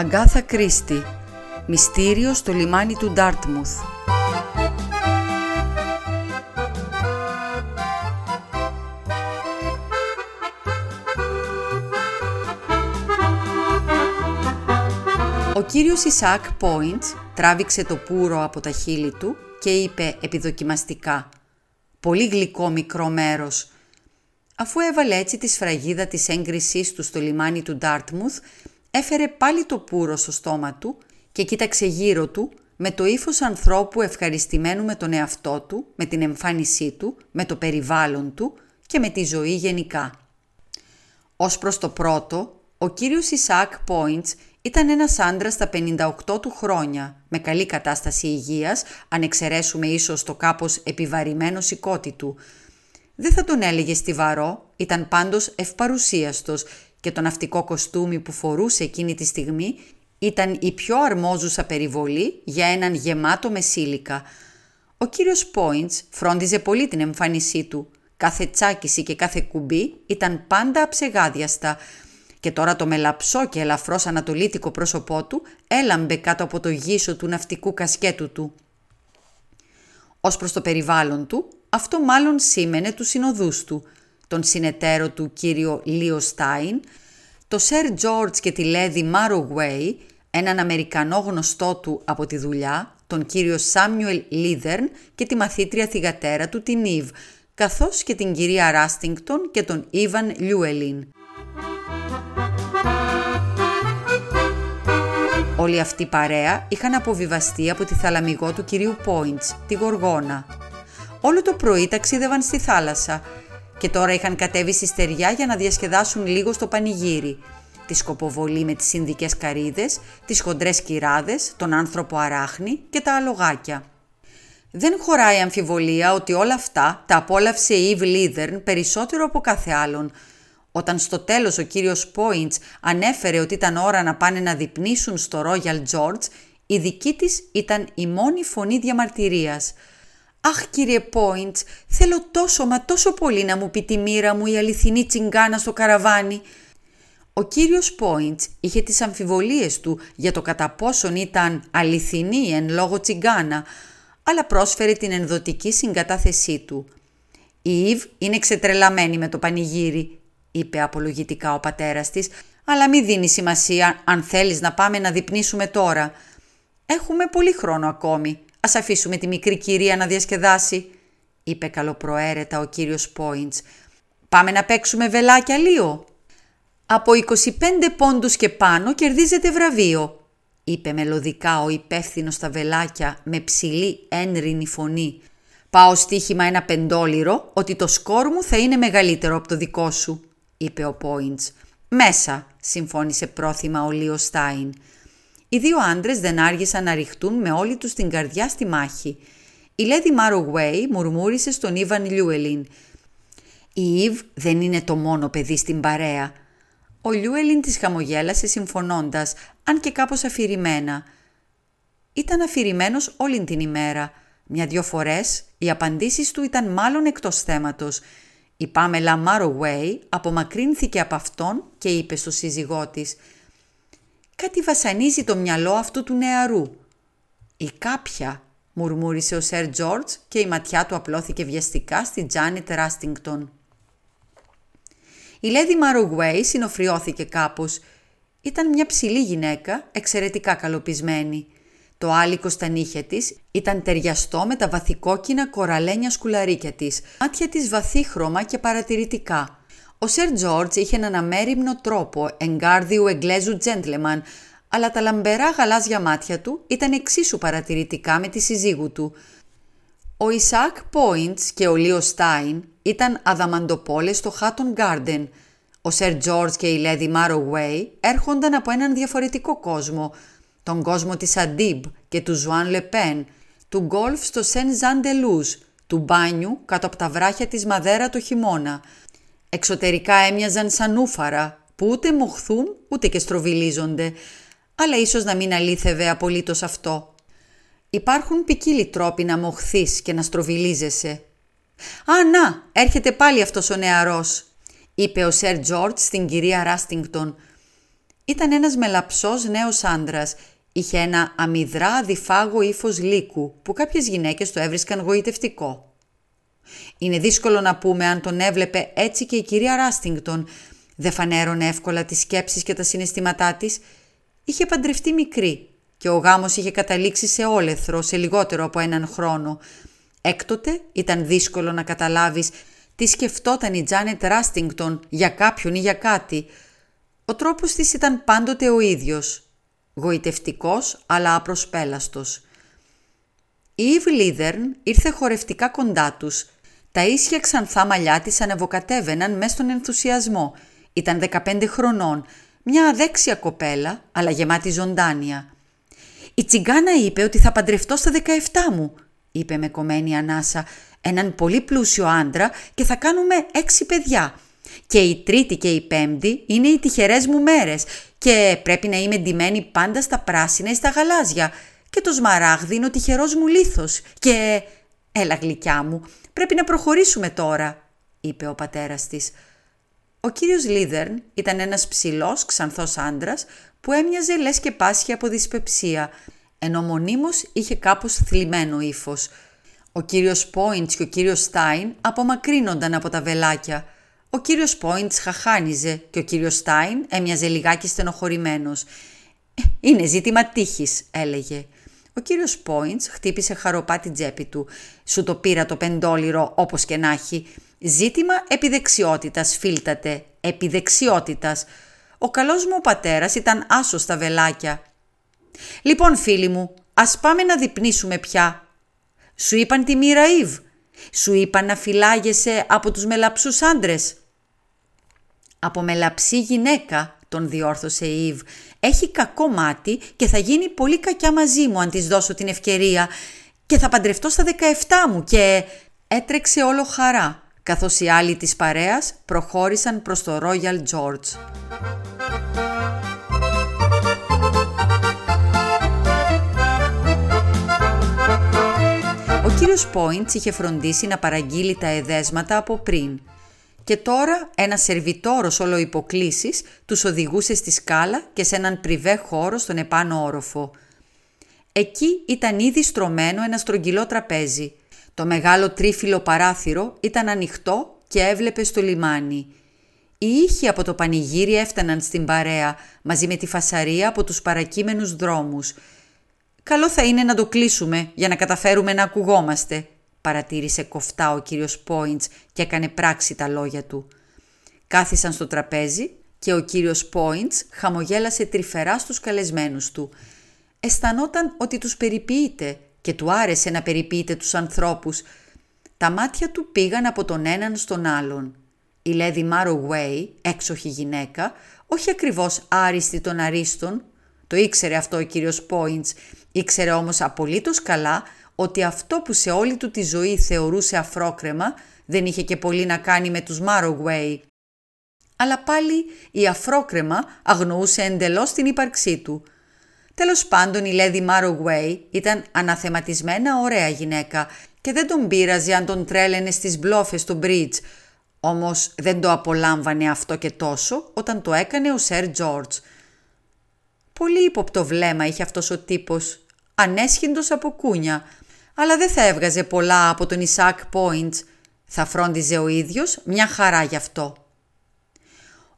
Αγκάθα Κρίστη Μυστήριο στο λιμάνι του Ντάρτμουθ Ο κύριος Ισακ Πόιντς τράβηξε το πουρο από τα χείλη του και είπε επιδοκιμαστικά «Πολύ γλυκό μικρό μέρος». Αφού έβαλε έτσι τη σφραγίδα της έγκρισής του στο λιμάνι του Ντάρτμουθ, έφερε πάλι το πουρο στο στόμα του και κοίταξε γύρω του με το ύφος ανθρώπου ευχαριστημένου με τον εαυτό του, με την εμφάνισή του, με το περιβάλλον του και με τη ζωή γενικά. Ως προς το πρώτο, ο κύριος Ισακ Πόιντς ήταν ένας άντρας στα 58 του χρόνια, με καλή κατάσταση υγείας, αν εξαιρέσουμε ίσως το κάπως επιβαρημένο σηκώτη του. Δεν θα τον έλεγε στιβαρό, ήταν πάντως ευπαρουσίαστος και το ναυτικό κοστούμι που φορούσε εκείνη τη στιγμή ήταν η πιο αρμόζουσα περιβολή για έναν γεμάτο μεσήλικα. Ο κύριος Πόιντς φρόντιζε πολύ την εμφάνισή του. Κάθε τσάκιση και κάθε κουμπί ήταν πάντα αψεγάδιαστα και τώρα το μελαψό και ελαφρώς ανατολίτικο πρόσωπό του έλαμπε κάτω από το γύσο του ναυτικού κασκέτου του. Ως προς το περιβάλλον του, αυτό μάλλον σήμαινε τους συνοδούς του, τον συνεταίρο του κύριο Λίο Στάιν, το Σερ Τζόρτς και τη Λέδη Μάρογουέι, έναν Αμερικανό γνωστό του από τη δουλειά, τον κύριο Σάμιουελ Λίδερν και τη μαθήτρια θυγατέρα του την Ιβ, καθώς και την κυρία Ράστιγκτον και τον Ήβαν Λιούελιν. Όλη αυτή η παρέα είχαν αποβιβαστεί από τη θαλαμιγό του κυρίου Πόιντς, τη Γοργόνα. Όλο το πρωί ταξίδευαν στη θάλασσα και τώρα είχαν κατέβει στη στεριά για να διασκεδάσουν λίγο στο πανηγύρι. Τη σκοποβολή με τις Ινδικές καρύδες, τις χοντρές κυράδες, τον άνθρωπο αράχνη και τα αλογάκια. Δεν χωράει αμφιβολία ότι όλα αυτά τα απόλαυσε η Eve Λίδερν περισσότερο από κάθε άλλον. Όταν στο τέλος ο κύριος Πόιντς ανέφερε ότι ήταν ώρα να πάνε να διπνήσουν στο Royal George, η δική της ήταν η μόνη φωνή διαμαρτυρίας – «Αχ κύριε Πόιντς, θέλω τόσο μα τόσο πολύ να μου πει τη μοίρα μου η αληθινή τσιγκάνα στο καραβάνι». Ο κύριος Πόιντς είχε τις αμφιβολίες του για το κατά πόσον ήταν αληθινή εν λόγω τσιγκάνα, αλλά πρόσφερε την ενδοτική συγκατάθεσή του. «Η Ιβ είναι ξετρελαμένη με το πανηγύρι», είπε απολογητικά ο πατέρας της, «αλλά μη δίνει σημασία αν θέλεις να πάμε να διπνήσουμε τώρα. Έχουμε πολύ χρόνο ακόμη. «Ας αφήσουμε τη μικρή κυρία να διασκεδάσει», είπε καλοπροαίρετα ο κύριος Πόιντς. «Πάμε να παίξουμε βελάκια λίγο». «Από 25 πόντους και πάνω κερδίζετε βραβείο», είπε μελωδικά ο υπεύθυνος στα βελάκια με ψηλή ένρινη φωνή. «Πάω στοίχημα ένα πεντόλιρο ότι το σκόρ μου θα είναι μεγαλύτερο από το δικό σου», είπε ο Πόιντς. «Μέσα», συμφώνησε πρόθυμα ο Λίο Στάιν. Οι δύο άντρες δεν άργησαν να ρηχτούν με όλη τους την καρδιά στη μάχη. Η Λέδη Μάρογουέι μουρμούρισε στον Ιβαν Λιούελιν. «Η Ιβ δεν είναι το μόνο παιδί στην παρέα». Ο Λιούελιν της χαμογέλασε συμφωνώντας, αν και κάπως αφηρημένα. Ήταν αφηρημένος όλη την ημέρα. Μια-δυο φορές οι απαντήσεις του ήταν μάλλον εκτός θέματος. Η Πάμελα Μάρογουέι απομακρύνθηκε από αυτόν και είπε στο σύζυγό της – Κάτι βασανίζει το μυαλό αυτού του νεαρού. «Η κάποια», μουρμούρισε ο Σερ Τζόρτζ και η ματιά του απλώθηκε βιαστικά στη Τζάνετ Ράστιγκτον. Η Λέδη Μαρογουέι συνοφριώθηκε κάπως. Ήταν μια ψηλή γυναίκα, εξαιρετικά καλοπισμένη. Το άλικο στα νύχια της ήταν ταιριαστό με τα βαθικόκκινα κοραλένια σκουλαρίκια της, μάτια της βαθύχρωμα και παρατηρητικά. Ο Σερ Τζόρτζ είχε έναν αμέριμνο τρόπο εγκάρδιου εγγλέζου τζέντλεμαν, αλλά τα λαμπερά γαλάζια μάτια του ήταν εξίσου παρατηρητικά με τη συζύγου του. Ο Ισαάκ Πόιντς και ο Λίο Στάιν ήταν αδαμαντοπώλες στο Χάτον Γκάρντεν. Ο Σερ Τζόρτζ και η Λέδη Μάρογουέι έρχονταν από έναν διαφορετικό κόσμο, τον κόσμο της Αντίμπ και του Ζουάν Λε Πεν, του γκολφ στο Σεν Ζαν ντε Λουζ, του μπάνιου κάτω από τα βράχια της Μαδέρα το χειμώνα, Εξωτερικά έμοιαζαν σαν ούφαρα που ούτε μοχθούν ούτε και στροβιλίζονται, αλλά ίσως να μην αλήθευε απολύτως αυτό. Υπάρχουν ποικίλοι τρόποι να μοχθείς και να στροβιλίζεσαι. «Α, να, έρχεται πάλι αυτός ο νεαρός», είπε ο Σερ Τζόρτ στην κυρία Ράστιγκτον. Ήταν ένας μελαψός νέος άντρας. Είχε ένα αμυδρά αδιφάγο ύφος λύκου που κάποιες γυναίκες το έβρισκαν γοητευτικό. Είναι δύσκολο να πούμε αν τον έβλεπε έτσι και η κυρία Ράστιγκτον. Δεν φανέρωνε εύκολα τις σκέψεις και τα συναισθήματά της. Είχε παντρευτεί μικρή και ο γάμος είχε καταλήξει σε όλεθρο σε λιγότερο από έναν χρόνο. Έκτοτε ήταν δύσκολο να καταλάβεις τι σκεφτόταν η Τζάνετ Ράστιγκτον για κάποιον ή για κάτι. Ο τρόπος της ήταν πάντοτε ο ίδιος. Γοητευτικός αλλά απροσπέλαστος. Η Ιβ Λίδερν ήρθε χορευτικά κοντά τους. Τα ίσια ξανθά μαλλιά της ανεβοκατέβαιναν μέσα στον ενθουσιασμό. Ήταν 15 χρονών, μια αδέξια κοπέλα, αλλά γεμάτη ζωντάνια. «Η τσιγκάνα είπε ότι θα παντρευτώ στα 17 μου», είπε με κομμένη ανάσα, «έναν πολύ πλούσιο άντρα και θα κάνουμε έξι παιδιά. Και η τρίτη και η πέμπτη είναι οι τυχερές μου μέρες και πρέπει να είμαι ντυμένη πάντα στα πράσινα ή στα γαλάζια και το σμαράγδι είναι ο τυχερός μου λίθος και... Έλα γλυκιά μου, πρέπει να προχωρήσουμε τώρα, είπε ο πατέρας της. Ο κύριος Λίδερν ήταν ένας ψηλός, ξανθός άντρας που έμοιαζε λες και πάσχει από δυσπεψία, ενώ μονίμως είχε κάπως θλιμμένο ύφος. Ο κύριος Πόιντς και ο κύριος Στάιν απομακρύνονταν από τα βελάκια. Ο κύριος Πόιντς χαχάνιζε και ο κύριος Στάιν έμοιαζε λιγάκι στενοχωρημένος. «Ε, «Είναι ζήτημα τύχης», έλεγε. Ο κύριος Πόιντς χτύπησε χαροπά την τσέπη του. «Σου το πήρα το πεντόλιρο όπως και να έχει. Ζήτημα επιδεξιότητας, φίλτατε. Επιδεξιότητας. Ο καλός μου πατέρας ήταν άσος στα βελάκια. «Λοιπόν φίλοι μου, ας πάμε να διπνήσουμε πια». «Σου είπαν τη μοίρα Ιβ. Σου είπαν να φυλάγεσαι από τους μελαψούς άντρες». «Από μελαψή γυναίκα», τον διόρθωσε η Ιβ. «Έχει κακό μάτι και θα γίνει πολύ κακιά μαζί μου αν της δώσω την ευκαιρία και θα παντρευτώ στα 17 μου και...» Έτρεξε όλο χαρά καθώς οι άλλοι της παρέας προχώρησαν προς το Royal George. Ο κύριος Πόιντς είχε φροντίσει να παραγγείλει τα εδέσματα από πριν και τώρα ένα σερβιτόρος όλο υποκλήσεις τους οδηγούσε στη σκάλα και σε έναν πριβέ χώρο στον επάνω όροφο. Εκεί ήταν ήδη στρωμένο ένα στρογγυλό τραπέζι το μεγάλο τρίφυλλο παράθυρο ήταν ανοιχτό και έβλεπε στο λιμάνι. Οι ήχοι από το πανηγύρι έφταναν στην παρέα μαζί με τη φασαρία από τους παρακείμενους δρόμους. «Καλό θα είναι να το κλείσουμε για να καταφέρουμε να ακουγόμαστε», παρατήρησε κοφτά ο κύριος Πόιντς και έκανε πράξη τα λόγια του. Κάθισαν στο τραπέζι και ο κύριος Πόιντς χαμογέλασε τρυφερά στους καλεσμένους του. Αισθανόταν ότι τους περιποιείται και του άρεσε να περιποιείται τους ανθρώπους. Τα μάτια του πήγαν από τον έναν στον άλλον. Η Λέδη Μάρογουέι, έξοχη γυναίκα, όχι ακριβώς άριστη των αρίστων, το ήξερε αυτό ο κύριος Πόιντς, ήξερε όμως απολύτως καλά ότι αυτό που σε όλη του τη ζωή θεωρούσε αφρόκρεμα δεν είχε και πολύ να κάνει με τους Μάρογουέι. Αλλά πάλι η αφρόκρεμα αγνοούσε εντελώς την ύπαρξή του – Τέλος πάντων η Λέδη Μάρογουέι ήταν αναθεματισμένα ωραία γυναίκα και δεν τον πείραζε αν τον τρέλαινε στις μπλόφες του μπρίτζ. Όμως δεν το απολάμβανε αυτό και τόσο όταν το έκανε ο Σερ Τζόρτζ. Πολύ ύποπτο βλέμμα είχε αυτός ο τύπος, ανέσχυντος από κούνια, αλλά δεν θα έβγαζε πολλά από τον Ισάκ Πόιντς. Θα φρόντιζε ο ίδιος μια χαρά γι' αυτό.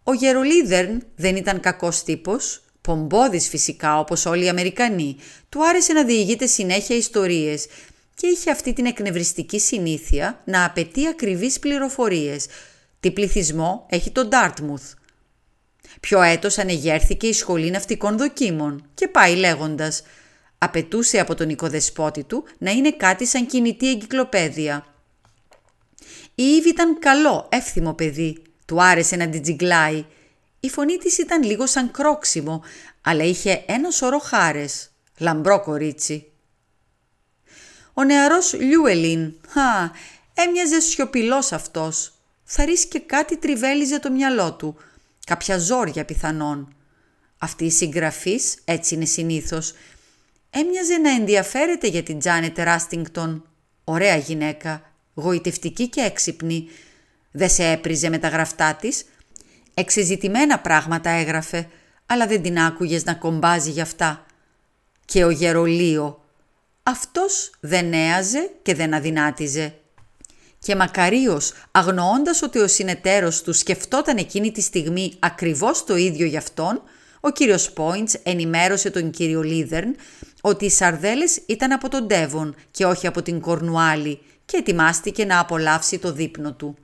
Ο Γερολίδερν δεν ήταν κακός τύπος, Πομπόδης φυσικά όπως όλοι οι Αμερικανοί, του άρεσε να διηγείται συνέχεια ιστορίες και είχε αυτή την εκνευριστική συνήθεια να απαιτεί ακριβείς πληροφορίες. Τι πληθυσμό έχει το Dartmouth. Ποιο έτος ανεγέρθηκε η Σχολή Ναυτικών Δοκίμων και πάει λέγοντας. Απαιτούσε από τον οικοδεσπότη του να είναι κάτι σαν κινητή εγκυκλοπαίδεια. Η Ήβη ήταν καλό, εύθυμο παιδί. Του άρεσε να την τζιγκλάει η φωνή της ήταν λίγο σαν κρόξιμο, αλλά είχε ένα σωρό χάρες. Λαμπρό κορίτσι. Ο νεαρός Λιούελιν, χα, έμοιαζε σιωπηλός αυτός. Θα ρίσκε κάτι τριβέλιζε το μυαλό του. Κάποια ζόρια πιθανόν. Αυτή η συγγραφής, έτσι είναι συνήθως, έμοιαζε να ενδιαφέρεται για την Τζάνετ Ράστιγκτον. Ωραία γυναίκα, γοητευτική και έξυπνη. Δεν σε έπριζε με τα γραφτά της, Εξεζητημένα πράγματα έγραφε, αλλά δεν την άκουγες να κομπάζει γι' αυτά. Και ο Γερολίο, αυτός δεν έαζε και δεν αδυνάτιζε. Και μακαρίως, αγνοώντας ότι ο συνεταίρος του σκεφτόταν εκείνη τη στιγμή ακριβώς το ίδιο γι' αυτόν, ο κύριος Πόιντς ενημέρωσε τον κύριο Λίδερν ότι οι σαρδέλες ήταν από τον Ντέβον και όχι από την Κορνουάλη και ετοιμάστηκε να απολαύσει το δείπνο του.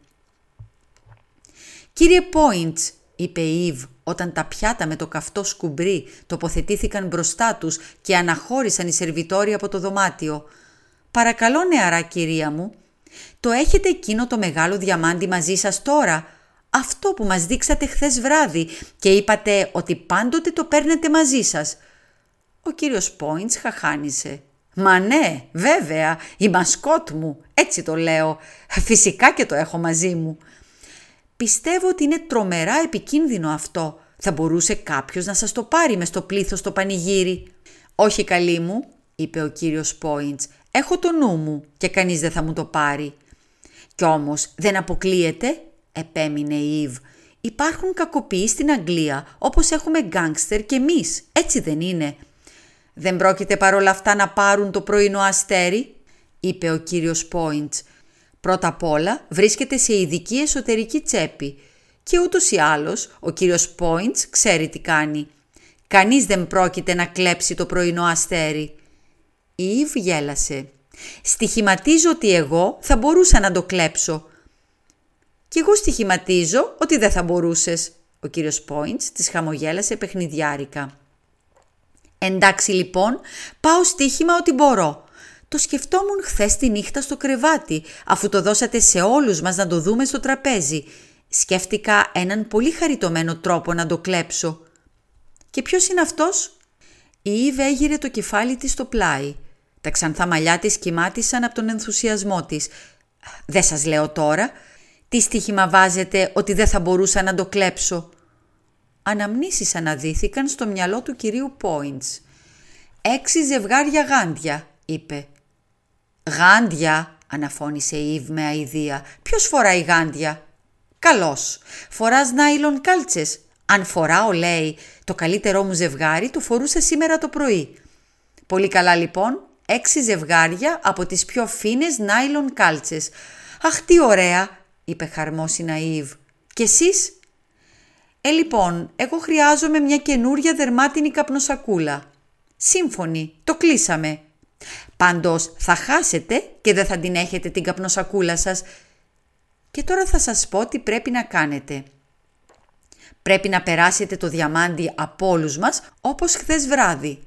«Κύριε Πόιντς», είπε η Ιβ όταν τα πιάτα με το καυτό σκουμπρί τοποθετήθηκαν μπροστά τους και αναχώρησαν οι σερβιτόροι από το δωμάτιο. «Παρακαλώ νεαρά κυρία μου, το έχετε εκείνο το μεγάλο διαμάντι μαζί σας τώρα, αυτό που μας δείξατε χθες βράδυ και είπατε ότι πάντοτε το παίρνετε μαζί σας». Ο κύριος Πόιντς χαχάνισε. «Μα ναι, βέβαια, η μασκότ μου, έτσι το λέω. Φυσικά και το έχω μαζί μου». Πιστεύω ότι είναι τρομερά επικίνδυνο αυτό. Θα μπορούσε κάποιος να σας το πάρει μες στο πλήθος το πανηγύρι. «Όχι καλή μου», είπε ο κύριος Πόιντς. «Έχω το νου μου και κανείς δεν θα μου το πάρει». «Κι όμως δεν αποκλείεται», επέμεινε η Ιβ. «Υπάρχουν κακοποιοί στην Αγγλία, όπως έχουμε γκάνγκστερ και εμείς, έτσι δεν είναι». «Δεν πρόκειται παρόλα αυτά να πάρουν το πρωινό αστέρι», είπε ο κύριος Πόιντς. Πρώτα απ' όλα βρίσκεται σε ειδική εσωτερική τσέπη και ούτως ή άλλως ο κύριος Πόιντς ξέρει τι κάνει. Κανείς δεν πρόκειται να κλέψει το πρωινό αστέρι. Η Ιβ γέλασε. Στοιχηματίζω ότι εγώ θα μπορούσα να το κλέψω. Κι εγώ στοιχηματίζω ότι δεν θα μπορούσες. Ο κύριος Πόιντς της χαμογέλασε παιχνιδιάρικα. Εντάξει λοιπόν, πάω στοίχημα ότι μπορώ. Το σκεφτόμουν χθες τη νύχτα στο κρεβάτι, αφού το δώσατε σε όλους μας να το δούμε στο τραπέζι. Σκέφτηκα έναν πολύ χαριτωμένο τρόπο να το κλέψω. Και ποιος είναι αυτός; Η Ήβ έγειρε το κεφάλι της στο πλάι. Τα ξανθά μαλλιά της κοιμάτισαν από τον ενθουσιασμό της. «Δεν σας λέω τώρα. Τι στοίχημα βάζετε ότι δεν θα μπορούσα να το κλέψω» αναμνήσεις αναδύθηκαν στο μυαλό του κυρίου Πόιντς. «Έξι ζευγάρια γάντια», είπε. «Γάντια», αναφώνησε η Ιβ με αηδία. «Ποιος φοράει γάντια» «Καλώς. Φοράς νάιλον κάλτσες». «Αν φοράω», λέει, «το καλύτερό μου ζευγάρι το φορούσε σήμερα το πρωί». «Πολύ καλά λοιπόν, έξι ζευγάρια από τις πιο φίνες νάιλον κάλτσες». «Αχ, τι ωραία», είπε χαρμόσυνα η Ιβ. «Και εσείς» Ε, λοιπόν, εγώ χρειάζομαι μια καινούρια δερμάτινη καπνοσακούλα. Σύμφωνοι, το κλείσαμε. Πάντως θα χάσετε και δεν θα την έχετε την καπνοσακούλα σας. Και τώρα θα σας πω τι πρέπει να κάνετε. Πρέπει να περάσετε το διαμάντι από όλους μας όπως χθες βράδυ.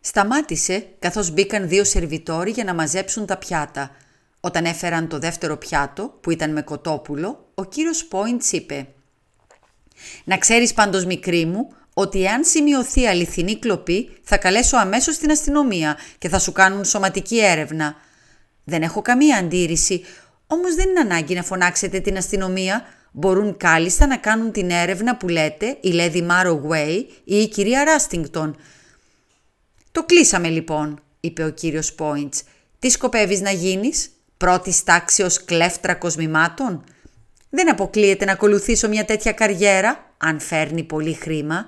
Σταμάτησε καθώς μπήκαν δύο σερβιτόροι για να μαζέψουν τα πιάτα. Όταν έφεραν το δεύτερο πιάτο που ήταν με κοτόπουλο, ο κύριος Πόιντς είπε να ξέρεις πάντως μικρή μου ότι εάν σημειωθεί αληθινή κλοπή θα καλέσω αμέσως την αστυνομία και θα σου κάνουν σωματική έρευνα. Δεν έχω καμία αντίρρηση, όμως δεν είναι ανάγκη να φωνάξετε την αστυνομία. Μπορούν κάλλιστα να κάνουν την έρευνα που λέτε η Λέδη Μάρο ή η κυρία Ράστιγκτον. «Το κλείσαμε λοιπόν», είπε ο κύριος Πόιντς. «Τι σκοπεύεις να γίνεις, πρώτης τάξεως κλέφτρα κοσμημάτων» Δεν αποκλείεται να ακολουθήσω μια τέτοια καριέρα, αν φέρνει πολύ χρήμα.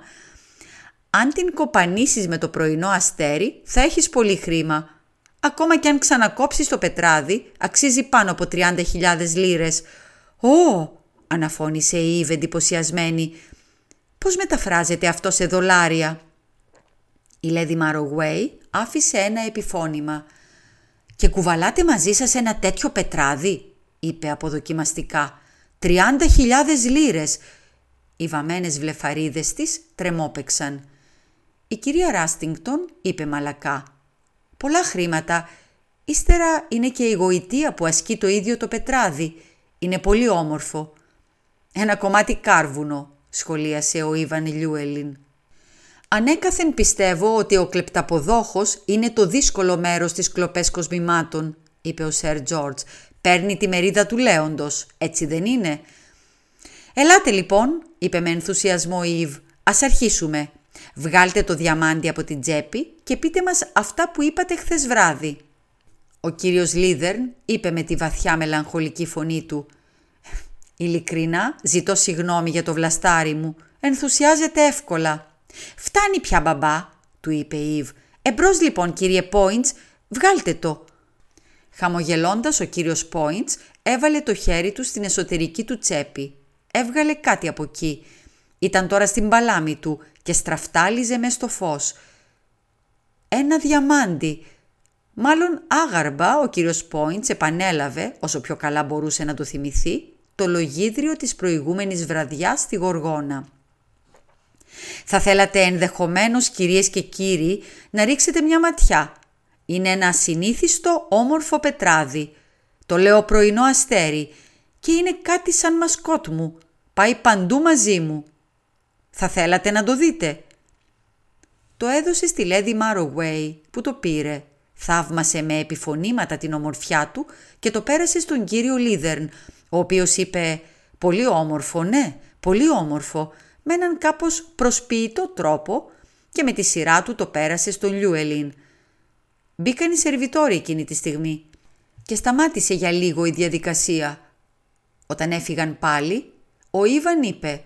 Αν την κοπανίσεις με το πρωινό αστέρι, θα έχεις πολύ χρήμα. Ακόμα και αν ξανακόψεις το πετράδι, αξίζει πάνω από 30.000 λίρες. «Ω!» αναφώνησε η Ήβ εντυπωσιασμένη. «Πώς μεταφράζεται αυτό σε δολάρια» Η Λέδη Μαρογουέι άφησε ένα επιφώνημα. «Και κουβαλάτε μαζί σας ένα τέτοιο πετράδι» είπε αποδοκιμαστικά. «Τριάντα χιλιάδες λίρες». Οι βαμμένες βλεφαρίδες της τρεμόπαιξαν. Η κυρία Ράστιγκτον είπε μαλακά. «Πολλά χρήματα. Ύστερα είναι και η γοητεία που ασκεί το ίδιο το πετράδι. Είναι πολύ όμορφο». «Ένα κομμάτι κάρβουνο», σχολίασε ο Ιβαν Λιούελιν. «Ανέκαθεν πιστεύω ότι ο κλεπταποδόχος είναι το δύσκολο μέρος της κλοπές κοσμημάτων», είπε ο Σερ Τζόρτζ, Παίρνει τη μερίδα του λέοντος, έτσι δεν είναι; «Ελάτε λοιπόν», είπε με ενθουσιασμό η Ιβ, «ας αρχίσουμε. Βγάλτε το διαμάντι από την τσέπη και πείτε μας αυτά που είπατε χθες βράδυ». Ο κύριος Λίδερν είπε με τη βαθιά μελαγχολική φωνή του «Ειλικρινά ζητώ συγγνώμη για το βλαστάρι μου. Ενθουσιάζεται εύκολα. «Φτάνει πια μπαμπά», του είπε η Ιβ. «Εμπρός λοιπόν κύριε Πόιντς, βγάλτε το». Χαμογελώντας ο κύριος Πόιντς έβαλε το χέρι του στην εσωτερική του τσέπη. Έβγαλε κάτι από εκεί. Ήταν τώρα στην παλάμη του και στραφτάλιζε μες στο φως. Ένα διαμάντι. Μάλλον άγαρμπα ο κύριος Πόιντς επανέλαβε, όσο πιο καλά μπορούσε να το θυμηθεί, το λογίδριο της προηγούμενης βραδιάς στη Γοργόνα. Θα θέλατε ενδεχομένως κυρίες και κύριοι να ρίξετε μια ματιά. Είναι ένα συνήθιστο όμορφο πετράδι. Το λέω πρωινό αστέρι και είναι κάτι σαν μασκότ μου. Πάει παντού μαζί μου. Θα θέλατε να το δείτε; Το έδωσε στη Λέδη Μάρογουέι που το πήρε. Θαύμασε με επιφωνήματα την ομορφιά του και το πέρασε στον κύριο Λίδερν, ο οποίος είπε «Πολύ όμορφο, ναι, πολύ όμορφο», με έναν κάπως προσποιητό τρόπο και με τη σειρά του το πέρασε στον Λιούελιν. Μπήκαν οι σερβιτόροι εκείνη τη στιγμή και σταμάτησε για λίγο η διαδικασία. Όταν έφυγαν πάλι, ο Ήβαν είπε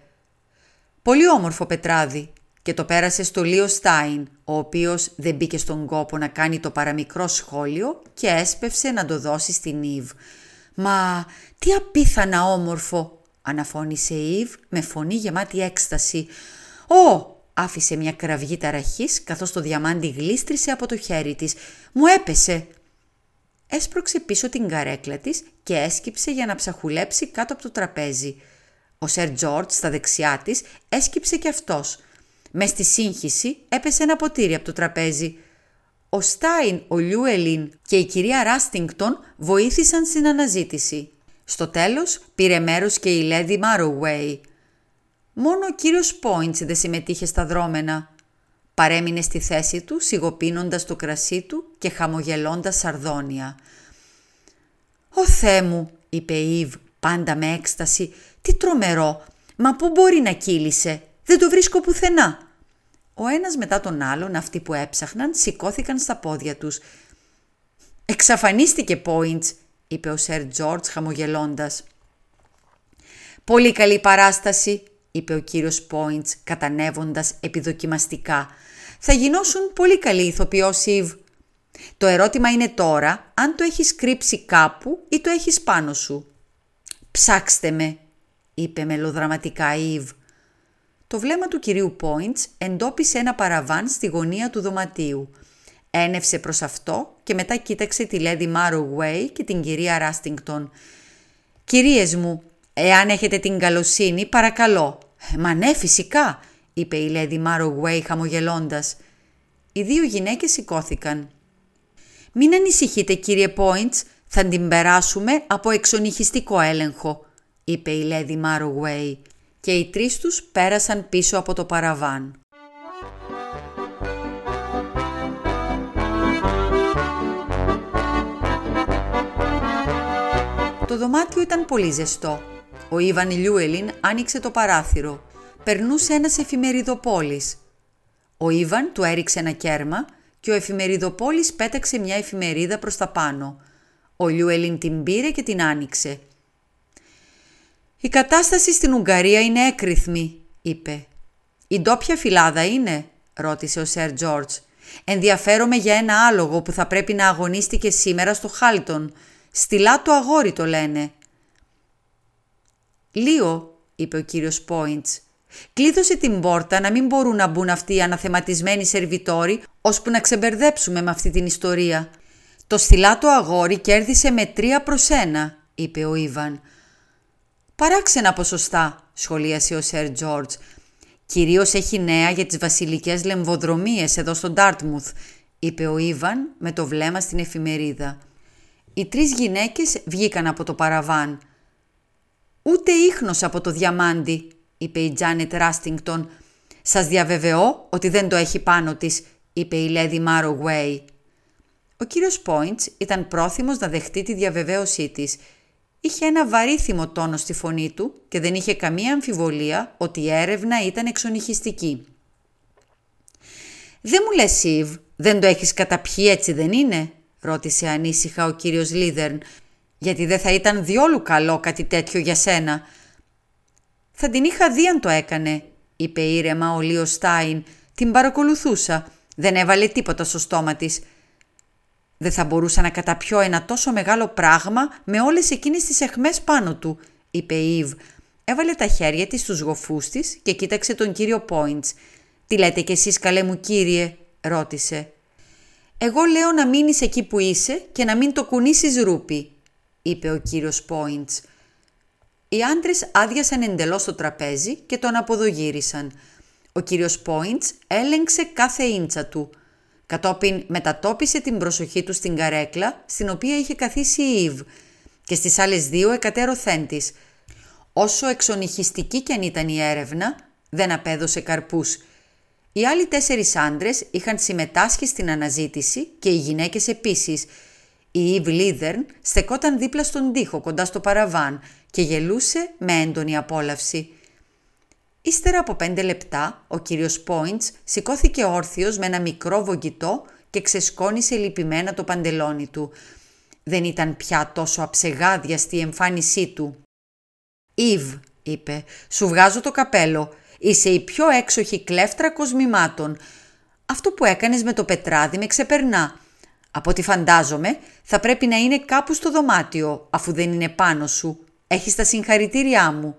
«Πολύ όμορφο πετράδι» και το πέρασε στο Λίο Στάιν, ο οποίος δεν μπήκε στον κόπο να κάνει το παραμικρό σχόλιο και έσπευσε να το δώσει στην Ήβ. «Μα τι απίθανα όμορφο», αναφώνησε η Ήβ με φωνή γεμάτη έκσταση. «Ω!» Άφησε μια κραυγή ταραχής καθώς το διαμάντι γλίστρισε από το χέρι της. «Μου έπεσε!» Έσπρωξε πίσω την καρέκλα της και έσκυψε για να ψαχουλέψει κάτω από το τραπέζι. Ο Σερ Τζόρτ στα δεξιά της έσκυψε κι αυτός. Μες στη σύγχυση έπεσε ένα ποτήρι από το τραπέζι. Ο Στάιν, ο Λιούελιν και η κυρία Ράστιγκτον βοήθησαν στην αναζήτηση. Στο τέλος πήρε μέρος και η Λέδη Μάρουουέι. Μόνο ο κύριος Πόιντς δεν συμμετείχε στα δρόμενα. Παρέμεινε στη θέση του σιγοπίνοντας το κρασί του και χαμογελώντας σαρδόνια. «Ω Θεέ μου», είπε η Ιβ πάντα με έκσταση, «τι τρομερό, μα πού μπορεί να κύλησε, δεν το βρίσκω πουθενά». Ο ένας μετά τον άλλον αυτοί που έψαχναν σηκώθηκαν στα πόδια τους. «Εξαφανίστηκε Πόιντς», είπε ο Σερ Τζόρτς χαμογελώντας. «Πολύ καλή παράσταση», είπε ο κύριος Πόιντς κατανεύοντας επιδοκιμαστικά. «Θα γινώσουν πολύ καλή ηθοποιό Ιβ. Το ερώτημα είναι τώρα αν το έχεις κρύψει κάπου ή το έχεις πάνω σου». «Ψάξτε με», είπε μελοδραματικά η Ιβ. Το βλέμμα του κυρίου Πόιντς εντόπισε ένα παραβάν στη γωνία του δωματίου. Ένευσε προς αυτό και μετά κοίταξε τη Λέδη Μάρο και την κυρία Ράστιγκτον. «Κυρίες μου, εάν έχετε την καλοσύνη, παρακαλώ». «Μα ναι, φυσικά», είπε η Λέδη Μάρο χαμογελώντας. Οι δύο γυναίκες σηκώθηκαν. «Μην ανησυχείτε κύριε Πόιντς, θα την περάσουμε από εξονυχιστικό έλεγχο», είπε η Λέδη Μάρο και οι τρεις τους πέρασαν πίσω από το παραβάν. Το δωμάτιο ήταν πολύ ζεστό. Ο Ιβαν Λιούελιν άνοιξε το παράθυρο. Περνούσε ένας εφημεριδοπόλης. Ο Ιβαν του έριξε ένα κέρμα και ο εφημεριδοπόλης πέταξε μια εφημερίδα προς τα πάνω. Ο Λιούελιν την πήρε και την άνοιξε. «Η κατάσταση στην Ουγγαρία είναι έκρηθμη», είπε. «Η ντόπια φυλάδα είναι», ρώτησε ο Σερ Τζόρτζ. «Ενδιαφέρομαι για ένα άλογο που θα πρέπει να αγωνίστηκε σήμερα στο Χάλτον. Στυλά το αγόρι το λένε». «Λίο», είπε ο κύριος Πόιντς. «Κλείδωσε την πόρτα να μην μπορούν να μπουν αυτοί οι αναθεματισμένοι σερβιτόροι, ώσπου να ξεμπερδέψουμε με αυτή την ιστορία». «Το στυλάτο αγόρι κέρδισε με τρία προς ένα», είπε ο Ιβαν. «Παράξενα ποσοστά», σχολίασε ο Σερ Τζόρτζ. «Κυρίως έχει νέα για τις βασιλικές λεμβοδρομίες εδώ στο Ντάρτμουθ», είπε ο Ιβαν με το βλέμμα στην εφημερίδα. Οι τρεις γυναίκες βγήκαν από το παραβάν. «Ούτε ίχνος από το διαμάντι», είπε η Τζάνετ Ράστιγκτον. «Σας διαβεβαιώ ότι δεν το έχει πάνω της», είπε η Λέδη Μάρο Ο κύριος Πόιντς ήταν πρόθυμος να δεχτεί τη διαβεβαίωσή της. Είχε ένα βαρύθιμο τόνο στη φωνή του και δεν είχε καμία αμφιβολία ότι η έρευνα ήταν εξονυχιστική. «Δεν μου λες, Σιβ, δεν το έχεις καταπιεί έτσι δεν είναι» ρώτησε ανήσυχα ο κύριος Λίδερν, γιατί δεν θα ήταν διόλου καλό κάτι τέτοιο για σένα. «Θα την είχα δει αν το έκανε», είπε ήρεμα ο Λίο Στάιν, Την παρακολουθούσα. Δεν έβαλε τίποτα στο στόμα της. Δεν θα μπορούσα να καταπιώ ένα τόσο μεγάλο πράγμα με όλες εκείνες τις εχμές πάνω του, είπε η Ιβ. Έβαλε τα χέρια της στους γοφούς της και κοίταξε τον κύριο Πόιντς. «Τι λέτε κι εσείς καλέ μου κύριε» ρώτησε. «Εγώ λέω να μείνεις εκεί που είσαι και να μην το κουνήσεις ρούπι», είπε ο κύριος Πόιντς. Οι άντρες άδειασαν εντελώς το τραπέζι και τον αποδογύρισαν. Ο κύριος Πόιντς έλεγξε κάθε ίντσα του. Κατόπιν μετατόπισε την προσοχή του στην καρέκλα στην οποία είχε καθίσει η Ιβ και στις άλλες δύο εκατέρωθέν της. Όσο εξονυχιστική κι αν ήταν η έρευνα, δεν απέδωσε καρπούς. Οι άλλοι τέσσερις άντρες είχαν συμμετάσχει στην αναζήτηση και οι γυναίκες επίσης. Η Ιβ Λίδερν στεκόταν δίπλα στον τοίχο κοντά στο παραβάν και γελούσε με έντονη απόλαυση. Ύστερα από πέντε λεπτά, ο κύριος Πόιντς σηκώθηκε όρθιος με ένα μικρό βογγητό και ξεσκόνησε λυπημένα το παντελόνι του. Δεν ήταν πια τόσο αψεγάδιαστη η εμφάνισή του. «Ιβ», είπε, «σου βγάζω το καπέλο. Είσαι η πιο έξοχη κλέφτρα κοσμημάτων. Αυτό που έκανες με το πετράδι με ξεπερνά. Από ό,τι φαντάζομαι, θα πρέπει να είναι κάπου στο δωμάτιο, αφού δεν είναι πάνω σου. Έχεις τα συγχαρητήριά μου».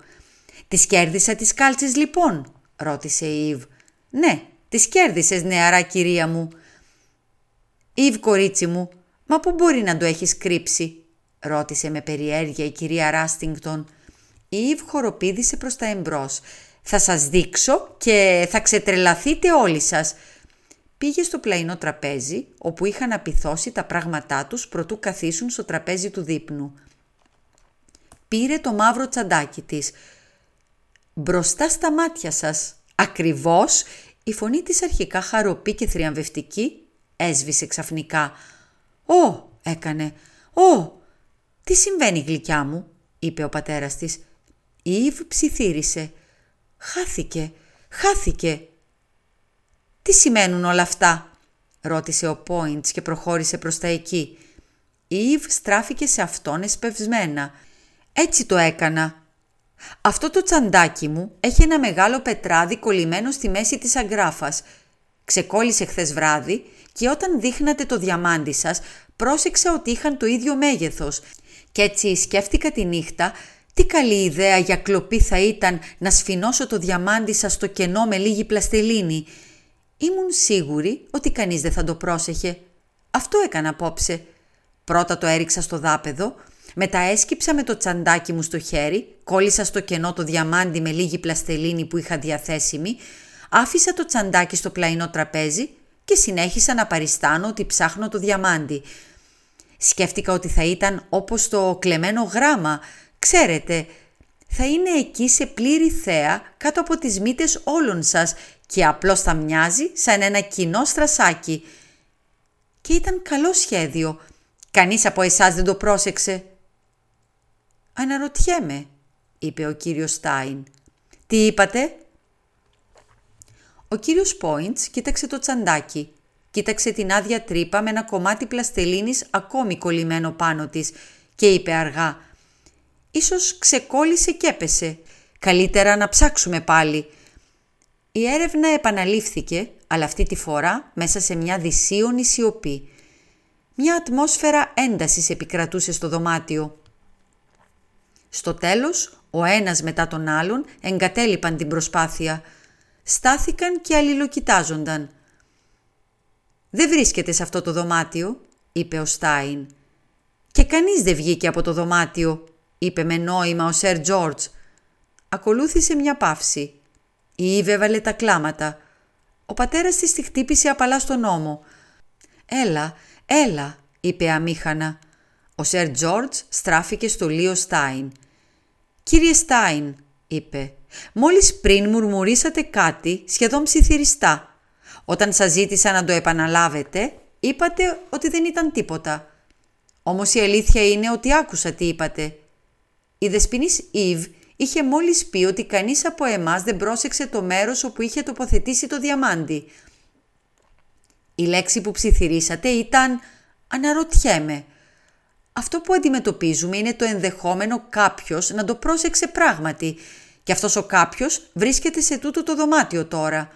«Τις κέρδισα τις κάλτσες λοιπόν» ρώτησε η Ιβ. «Ναι, τις κέρδισες νεαρά κυρία μου». «Ιβ κορίτσι μου, μα πού μπορεί να το έχεις κρύψει» ρώτησε με περιέργεια η κυρία Ράστιγκτον. Η Ιβ χοροπήδησε προς τα εμπρός. «Θα σας δείξω και θα ξετρελαθείτε όλοι σας». Πήγε στο πλαϊνό τραπέζι, όπου είχαν απειθώσει τα πράγματά τους προτού καθίσουν στο τραπέζι του δείπνου. Πήρε το μαύρο τσαντάκι της, μπροστά στα μάτια σας. Ακριβώς, η φωνή της αρχικά χαροπή και θριαμβευτική έσβησε ξαφνικά. «Ω», έκανε, «Ω, τι συμβαίνει γλυκιά μου», είπε ο πατέρας της. Η Ήβ ψιθύρισε. «Χάθηκε, χάθηκε». «Τι σημαίνουν όλα αυτά», ρώτησε ο Πόιντς και προχώρησε προς τα εκεί. Η Ήβ στράφηκε σε αυτόν εσπευσμένα. «Έτσι το έκανα», αυτό το τσαντάκι μου έχει ένα μεγάλο πετράδι κολλημένο στη μέση της αγκράφας. Ξεκόλλησε χθες βράδυ και όταν δείχνατε το διαμάντι σας πρόσεξα ότι είχαν το ίδιο μέγεθος. Και έτσι σκέφτηκα τη νύχτα τι καλή ιδέα για κλοπή θα ήταν να σφινώσω το διαμάντι σας στο κενό με λίγη πλαστελίνη. Ήμουν σίγουρη ότι κανείς δεν θα το πρόσεχε. Αυτό έκανα απόψε. Πρώτα το έριξα στο δάπεδο, μετά έσκυψα με το τσαντάκι μου στο χέρι, κόλλησα στο κενό το διαμάντι με λίγη πλαστελίνη που είχα διαθέσιμη, άφησα το τσαντάκι στο πλαϊνό τραπέζι και συνέχισα να παριστάνω ότι ψάχνω το διαμάντι. Σκέφτηκα ότι θα ήταν όπως το κλεμμένο γράμμα. Ξέρετε, θα είναι εκεί σε πλήρη θέα κάτω από τις μύτες όλων σας και απλώς θα μοιάζει σαν ένα κοινό στρασάκι. Και ήταν καλό σχέδιο. Κανείς από εσάς δεν το πρόσεξε. «Αναρωτιέμαι», είπε ο κύριος Στάιν. «Τι είπατε» Ο κύριος Πόιντς κοίταξε το τσαντάκι. Κοίταξε την άδεια τρύπα με ένα κομμάτι πλαστελίνης ακόμη κολλημένο πάνω της και είπε αργά «Ίσως ξεκόλλησε και έπεσε. Καλύτερα να ψάξουμε πάλι». Η έρευνα επαναλήφθηκε, αλλά αυτή τη φορά μέσα σε μια δυσίωνη σιωπή. Μια ατμόσφαιρα έντασης επικρατούσε στο δωμάτιο. Στο τέλος, ο ένας μετά τον άλλον εγκατέλειπαν την προσπάθεια. Στάθηκαν και αλληλοκοιτάζονταν. «Δεν βρίσκεται σε αυτό το δωμάτιο», είπε ο Στάιν. «Και κανείς δεν βγήκε από το δωμάτιο», είπε με νόημα ο Σερ Τζόρτζ. Ακολούθησε μια παύση. Η Ήβε έβαλε τα κλάματα. Ο πατέρας της τη χτύπησε απαλά στον ώμο. «Έλα, έλα», είπε αμήχανα. Ο Σερ Τζόρτζ στράφηκε στο Λίο Στάιν. «Κύριε Στάιν», είπε, «μόλις πριν μουρμουρίσατε κάτι σχεδόν ψιθυριστά. Όταν σας ζήτησα να το επαναλάβετε, είπατε ότι δεν ήταν τίποτα. Όμως η αλήθεια είναι ότι άκουσα τι είπατε. Η δεσποινής Ιβ είχε μόλις πει ότι κανείς από εμάς δεν πρόσεξε το μέρος όπου είχε τοποθετήσει το διαμάντι. Η λέξη που ψιθυρίσατε ήταν «αναρωτιέμαι». Αυτό που αντιμετωπίζουμε είναι το ενδεχόμενο κάποιος να το πρόσεξε πράγματι και αυτός ο κάποιος βρίσκεται σε τούτο το δωμάτιο τώρα.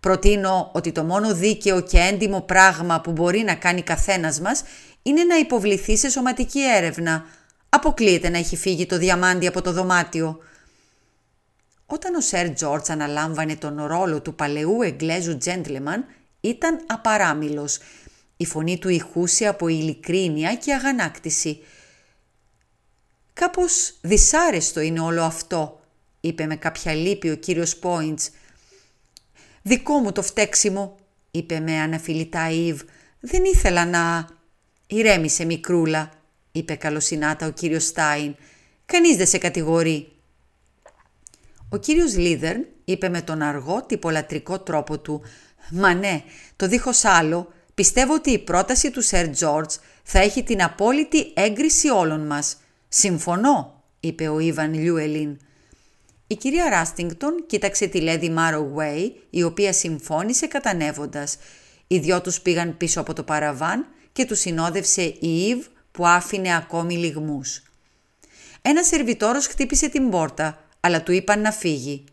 Προτείνω ότι το μόνο δίκαιο και έντιμο πράγμα που μπορεί να κάνει καθένας μας είναι να υποβληθεί σε σωματική έρευνα. Αποκλείεται να έχει φύγει το διαμάντι από το δωμάτιο. Όταν ο Σερ Τζόρτς αναλάμβανε τον ρόλο του παλαιού Εγγλέζου τζέντλεμαν, ήταν απαράμιλος. Η φωνή του ηχούσε από ειλικρίνεια και αγανάκτηση. «Κάπως δυσάρεστο είναι όλο αυτό», είπε με κάποια λύπη ο κύριος Πόιντς. «Δικό μου το φταίξιμο», είπε με αναφιλητά Ιβ. «Δεν ήθελα να...» «Ηρέμησε μικρούλα», είπε καλοσυνάτα ο κύριος Στάιν. «Κανείς δεν σε κατηγορεί». Ο κύριος Λίδερν είπε με τον αργό τυπολατρικό τρόπο του «Μα ναι, το δίχως άλλο, πιστεύω ότι η πρόταση του Σερ Τζόρτζ θα έχει την απόλυτη έγκριση όλων μας. Συμφωνώ», είπε ο Ιβαν Λιούελιν. Η κυρία Ράστιγκτον κοίταξε τη Λέδη Μάρο η οποία συμφώνησε κατανεύοντας. Οι δυο τους πήγαν πίσω από το παραβάν και τους συνόδευσε η Ιβ που άφηνε ακόμη λιγμούς. Ένα σερβιτόρος χτύπησε την πόρτα, αλλά του είπαν να φύγει.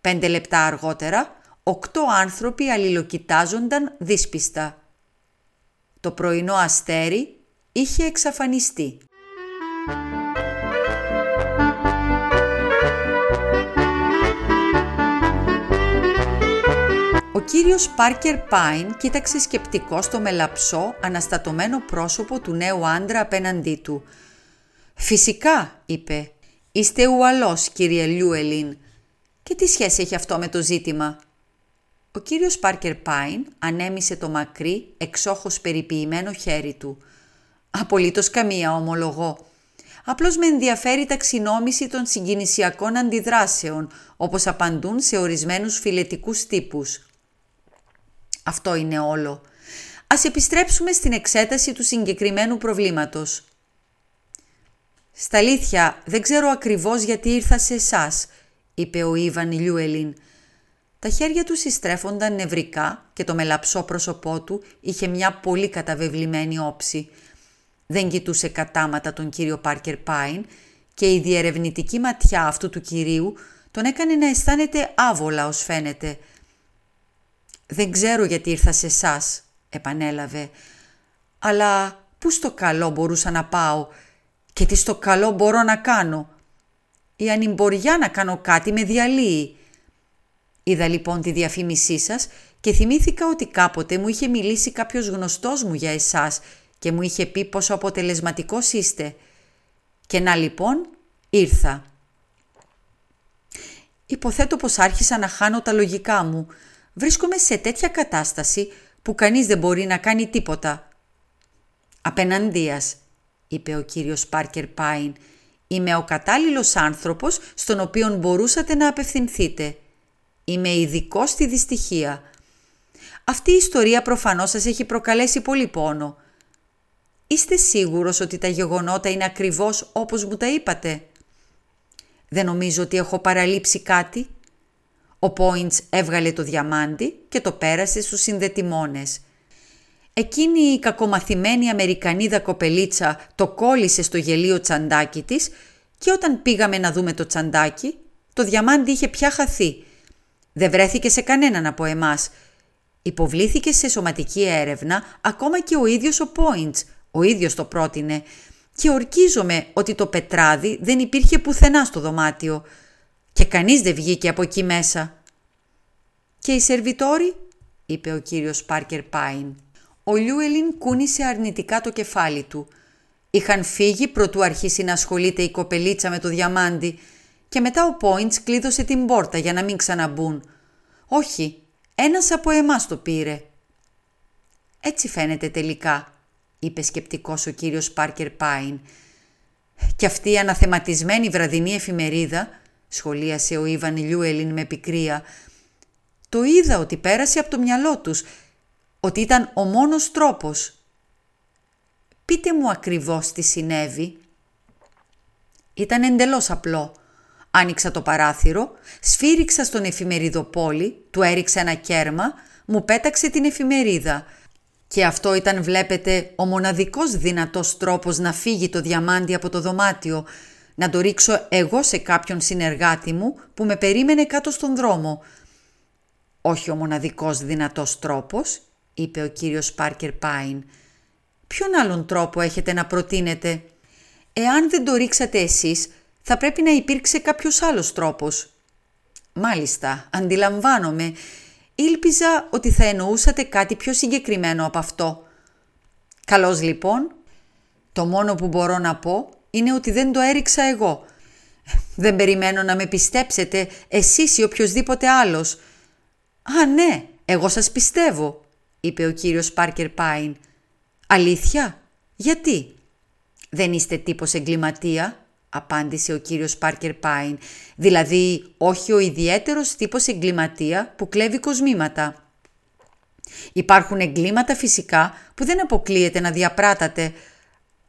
Πέντε λεπτά αργότερα, οκτώ άνθρωποι αλληλοκοιτάζονταν δύσπιστα. Το πρωινό αστέρι είχε εξαφανιστεί. Κύριος Πάρκερ Πάιν κοίταξε σκεπτικός στο μελαψό, αναστατωμένο πρόσωπο του νέου άντρα απέναντί του. «Φυσικά», είπε, «είστε ουαλός, κύριε Λιούελιν. Και τι σχέση έχει αυτό με το ζήτημα» Ο κύριος Πάρκερ Πάιν ανέμισε το μακρύ, εξόχως περιποιημένο χέρι του. «Απολύτως καμία, ομολογώ. Απλώς με ενδιαφέρει η ταξινόμηση των συγκινησιακών αντιδράσεων, όπως απαντούν σε ορισμένους φιλετικούς τύπους. Αυτό είναι όλο. Ας επιστρέψουμε στην εξέταση του συγκεκριμένου προβλήματος. «Στα αλήθεια, δεν ξέρω ακριβώς γιατί ήρθα σε εσάς, είπε ο Ιβαν Λιούελιν. Τα χέρια του συστρέφονταν νευρικά και το μελαψό πρόσωπό του είχε μια πολύ καταβεβλημένη όψη. Δεν κοιτούσε κατάματα τον κύριο Πάρκερ Πάιν και η διερευνητική ματιά αυτού του κυρίου τον έκανε να αισθάνεται άβολα ως φαίνεται. «Δεν ξέρω γιατί ήρθα σε εσάς, επανέλαβε. «Αλλά πού στο καλό μπορούσα να πάω και τι στο καλό μπορώ να κάνω; Η ανυμποριά να κάνω κάτι με διαλύει. Είδα λοιπόν τη διαφήμισή σας και θυμήθηκα ότι κάποτε μου είχε μιλήσει κάποιος γνωστός μου για εσάς και μου είχε πει πόσο αποτελεσματικός είστε. Και να λοιπόν ήρθα. Υποθέτω πως άρχισα να χάνω τα λογικά μου. Βρίσκομαι σε τέτοια κατάσταση που κανείς δεν μπορεί να κάνει τίποτα. «Απέναντίας», είπε ο κύριος Πάρκερ Πάιν, «είμαι ο κατάλληλος άνθρωπος στον οποίον μπορούσατε να απευθυνθείτε. Είμαι ειδικό στη δυστυχία. Αυτή η ιστορία προφανώς σας έχει προκαλέσει πολύ πόνο. Είστε σίγουρος ότι τα γεγονότα είναι ακριβώς όπως μου τα είπατε; Δεν νομίζω ότι έχω παραλείψει κάτι. Ο Πόιντς έβγαλε το διαμάντι και το πέρασε στους συνδετημόνες. Εκείνη η κακομαθημένη Αμερικανίδα κοπελίτσα το κόλλησε στο γελίο τσαντάκι της και όταν πήγαμε να δούμε το τσαντάκι, το διαμάντι είχε πια χαθεί δεν βρέθηκε σε κανέναν από εμάς. Υποβλήθηκε σε σωματική έρευνα ακόμα και ο ίδιος ο Πόιντς, ο ίδιος το πρότεινε. Και ορκίζομαι ότι το πετράδι δεν υπήρχε πουθενά στο δωμάτιο. Και κανείς δεν βγήκε από εκεί μέσα. «Και οι σερβιτόροι» είπε ο κύριος Πάρκερ Πάιν. Ο Λιούελιν κούνησε αρνητικά το κεφάλι του. Είχαν φύγει προτού αρχίσει να ασχολείται η κοπελίτσα με το διαμάντι και μετά ο Πόιντς κλείδωσε την πόρτα για να μην ξαναμπούν. Όχι, ένας από εμάς το πήρε. Έτσι φαίνεται τελικά, είπε σκεπτικός ο κύριος Πάρκερ Πάιν. Και αυτή η αναθεματισμένη βραδινή εφημερίδα, σχολίασε ο Ιβαν Λιούελιν με πικρία, το είδα ότι πέρασε από το μυαλό τους, ότι ήταν ο μόνος τρόπος. Πείτε μου ακριβώς τι συνέβη. Ήταν εντελώς απλό. Άνοιξα το παράθυρο, σφύριξα στον εφημεριδοπόλη, του έριξα ένα κέρμα, μου πέταξε την εφημερίδα. Και αυτό ήταν βλέπετε ο μοναδικός δυνατός τρόπος να φύγει το διαμάντι από το δωμάτιο, να το ρίξω εγώ σε κάποιον συνεργάτη μου που με περίμενε κάτω στον δρόμο. Όχι ο μοναδικός δυνατός τρόπος, είπε ο κύριος Πάρκερ Πάιν. Ποιον άλλον τρόπο έχετε να προτείνετε; Εάν δεν το ρίξατε εσείς, θα πρέπει να υπήρξε κάποιος άλλος τρόπος. Μάλιστα, αντιλαμβάνομαι. Ήλπιζα ότι θα εννοούσατε κάτι πιο συγκεκριμένο από αυτό. Καλώς λοιπόν. Το μόνο που μπορώ να πω είναι ότι δεν το έριξα εγώ. Δεν περιμένω να με πιστέψετε εσείς ή οποιοδήποτε άλλος. «Α, ναι, εγώ σας πιστεύω», είπε ο κύριος Πάρκερ Πάιν. «Αλήθεια, γιατί» «Δεν είστε τύπος εγκληματία», απάντησε ο κύριος Πάρκερ Πάιν, «δηλαδή όχι ο ιδιαίτερος τύπος εγκληματία που κλέβει κοσμήματα». Υπάρχουν εγκλήματα φυσικά που δεν αποκλείεται να διαπράτατε,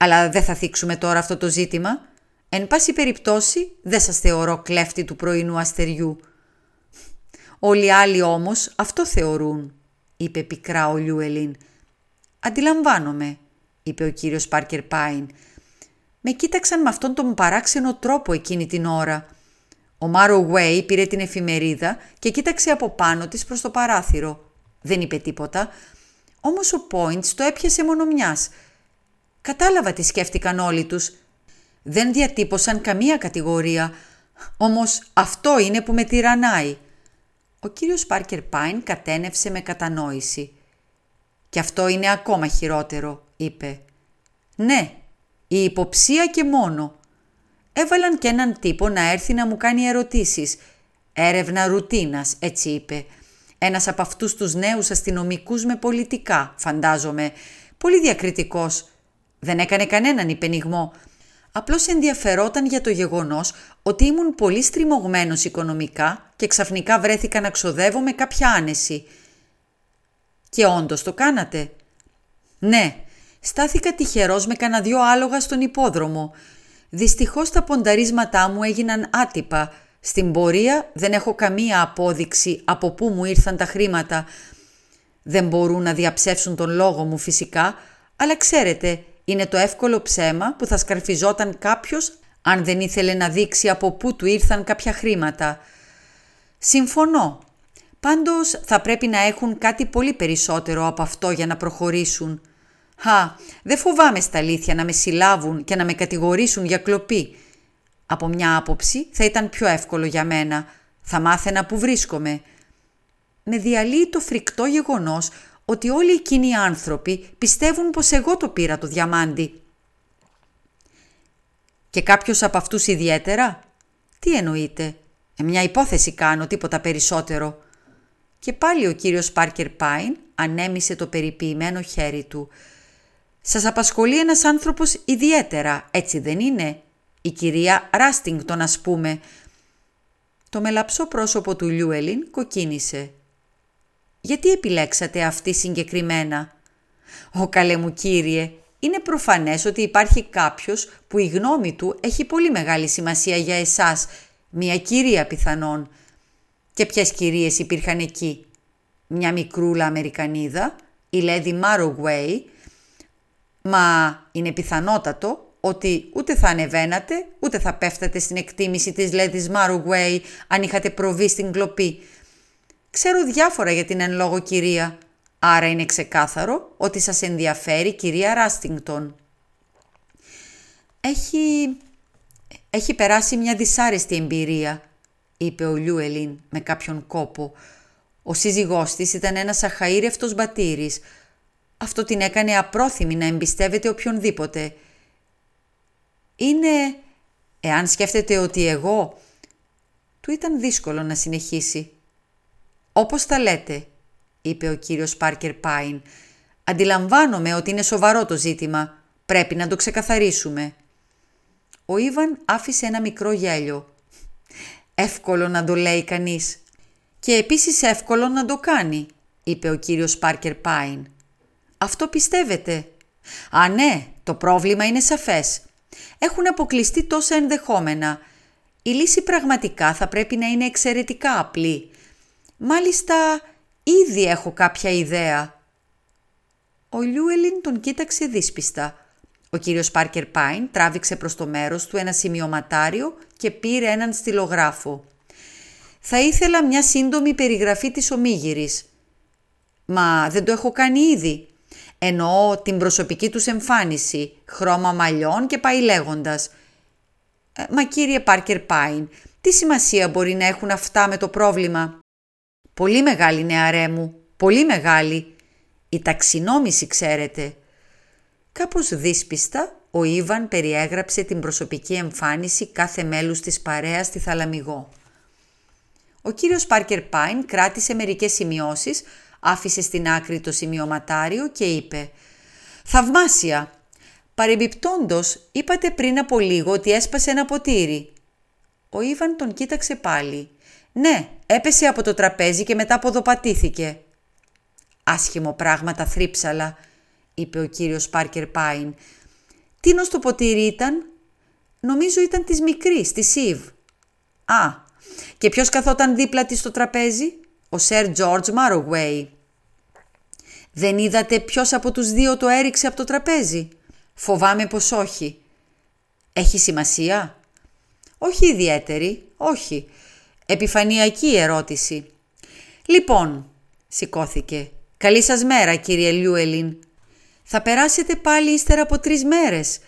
αλλά δεν θα θίξουμε τώρα αυτό το ζήτημα. Εν πάση περιπτώσει δεν σας θεωρώ κλέφτη του πρωινού αστεριού. Όλοι οι άλλοι όμως αυτό θεωρούν, είπε πικρά ο Λιούελιν. Αντιλαμβάνομαι, είπε ο κύριος Πάρκερ Πάιν. Με κοίταξαν με αυτόν τον παράξενο τρόπο εκείνη την ώρα. Ο Μάρο Γουέι πήρε την εφημερίδα και κοίταξε από πάνω της προς το παράθυρο. Δεν είπε τίποτα, όμως ο Πόιντς το έπιασε μόνο μιας. Κατάλαβα τι σκέφτηκαν όλοι τους. Δεν διατύπωσαν καμία κατηγορία, όμως αυτό είναι που με τυραννάει. Ο κύριος Πάρκερ Πάιν κατένευσε με κατανόηση. «Και αυτό είναι ακόμα χειρότερο», είπε. «Ναι, η υποψία και μόνο. Έβαλαν και έναν τύπο να έρθει να μου κάνει ερωτήσεις. Έρευνα ρουτίνας, έτσι είπε. Ένας από αυτούς τους νέους αστυνομικούς με πολιτικά, φαντάζομαι. Πολύ διακριτικός. Δεν έκανε κανέναν υπενιγμό. Απλώς ενδιαφερόταν για το γεγονός ότι ήμουν πολύ στριμωγμένος οικονομικά και ξαφνικά βρέθηκα να ξοδεύω με κάποια άνεση. Και όντως το κάνατε. Ναι, στάθηκα τυχερός με κανένα δυο άλογα στον υπόδρομο. Δυστυχώς τα πονταρίσματά μου έγιναν άτυπα. Στην πορεία δεν έχω καμία απόδειξη από πού μου ήρθαν τα χρήματα. Δεν μπορούν να διαψεύσουν τον λόγο μου φυσικά, αλλά ξέρετε, είναι το εύκολο ψέμα που θα σκαρφιζόταν κάποιος αν δεν ήθελε να δείξει από πού του ήρθαν κάποια χρήματα. Συμφωνώ. Πάντως θα πρέπει να έχουν κάτι πολύ περισσότερο από αυτό για να προχωρήσουν. Χα, δεν φοβάμαι στα αλήθεια να με συλλάβουν και να με κατηγορήσουν για κλοπή. Από μια άποψη θα ήταν πιο εύκολο για μένα. Θα μάθαινα που βρίσκομαι. Με διαλύει το φρικτό γεγονός ότι όλοι εκείνοι οι άνθρωποι πιστεύουν πως εγώ το πήρα το διαμάντι. Και κάποιος από αυτούς ιδιαίτερα; Τι εννοείται. Ε, μια υπόθεση κάνω, τίποτα περισσότερο. Και πάλι ο κύριος Πάρκερ Πάιν ανέμισε το περιποιημένο χέρι του. «Σας απασχολεί ένας άνθρωπος ιδιαίτερα, έτσι δεν είναι» η κυρία Ράστιγκτον ας πούμε. Το μελαψό πρόσωπο του Λιούελιν κοκκίνησε. «Γιατί επιλέξατε αυτή συγκεκριμένα» «Ω καλέ μου κύριε, είναι προφανές ότι υπάρχει κάποιος που η γνώμη του έχει πολύ μεγάλη σημασία για εσάς, μια κυρία πιθανόν. Και ποιες κυρίες υπήρχαν εκεί; Μια μικρούλα Αμερικανίδα, η Λέδη Μάρογουέι, μα είναι πιθανότατο ότι ούτε θα ανεβαίνατε, ούτε θα πέφτατε στην εκτίμηση της Λέδης Μάρογουέι αν είχατε προβεί στην κλοπή. Ξέρω διάφορα για την εν λόγω κυρία, άρα είναι ξεκάθαρο ότι σας ενδιαφέρει κυρία Ράστιγκτον. Έχει... έχει περάσει μια δυσάρεστη εμπειρία, είπε ο Λιούελιν με κάποιον κόπο. Ο σύζυγός της ήταν ένας αχαήρευτος μπατήρης. Αυτό την έκανε απρόθυμη να εμπιστεύεται οποιονδήποτε. Είναι... Εάν σκέφτεται ότι εγώ... Του ήταν δύσκολο να συνεχίσει. «Όπως τα λέτε», είπε ο κύριος Πάρκερ Πάιν. «Αντιλαμβάνομαι ότι είναι σοβαρό το ζήτημα. Πρέπει να το ξεκαθαρίσουμε». Ο Ήβαν άφησε ένα μικρό γέλιο. «Εύκολο να το λέει κανείς. Και επίσης εύκολο να το κάνει», είπε ο κύριος Πάρκερ Πάιν. «Αυτό πιστεύετε». «Α, ναι, το πρόβλημα είναι σαφές. Έχουν αποκλειστεί τόσα ενδεχόμενα. Η λύση πραγματικά θα πρέπει να είναι εξαιρετικά απλή. Μάλιστα, ήδη έχω κάποια ιδέα. Ο Λιούελιν τον κοίταξε δύσπιστα. Ο κύριος Πάρκερ Πάιν τράβηξε προς το μέρος του ένα σημειωματάριο και πήρε έναν στυλογράφο. Θα ήθελα μια σύντομη περιγραφή της ομίγυρης. Μα δεν το έχω κάνει ήδη. Εννοώ την προσωπική τους εμφάνιση, χρώμα μαλλιών και πάει λέγοντας. Ε, μα κύριε Πάρκερ Πάιν, τι σημασία μπορεί να έχουν αυτά με το πρόβλημα; Πολύ μεγάλη νεαρέ μου, πολύ μεγάλη. Η ταξινόμηση ξέρετε. Κάπως δύσπιστα, ο Ήβαν περιέγραψε την προσωπική εμφάνιση κάθε μέλους της παρέας στη Θαλαμιγό. Ο κύριος Πάρκερ Πάιν κράτησε μερικές σημειώσεις, άφησε στην άκρη το σημειωματάριο και είπε «Θαυμάσια! Παρεμπιπτόντος, είπατε πριν από λίγο ότι έσπασε ένα ποτήρι». Ο Ήβαν τον κοίταξε πάλι. «Ναι, έπεσε από το τραπέζι και μετά ποδοπατήθηκε». «Άσχημο πράγμα τα θρύψαλα», είπε ο κύριος Πάρκερ Πάιν. «Τι το ποτήρι ήταν» «Νομίζω ήταν της μικρής, της Ιβ». «Α, και ποιος καθόταν δίπλα της στο τραπέζι» «Ο Σερ Τζόρτζ Μάρογουέι». «Δεν είδατε ποιος από τους δύο το έριξε από το τραπέζι» «Φοβάμαι πως όχι». «Έχει σημασία» «Όχι ιδιαίτερη, όχι. Επιφανειακή ερώτηση». «Λοιπόν», σηκώθηκε, «καλή σας μέρα κύριε Λιούελιν. Θα περάσετε πάλι ύστερα από τρεις μέρες.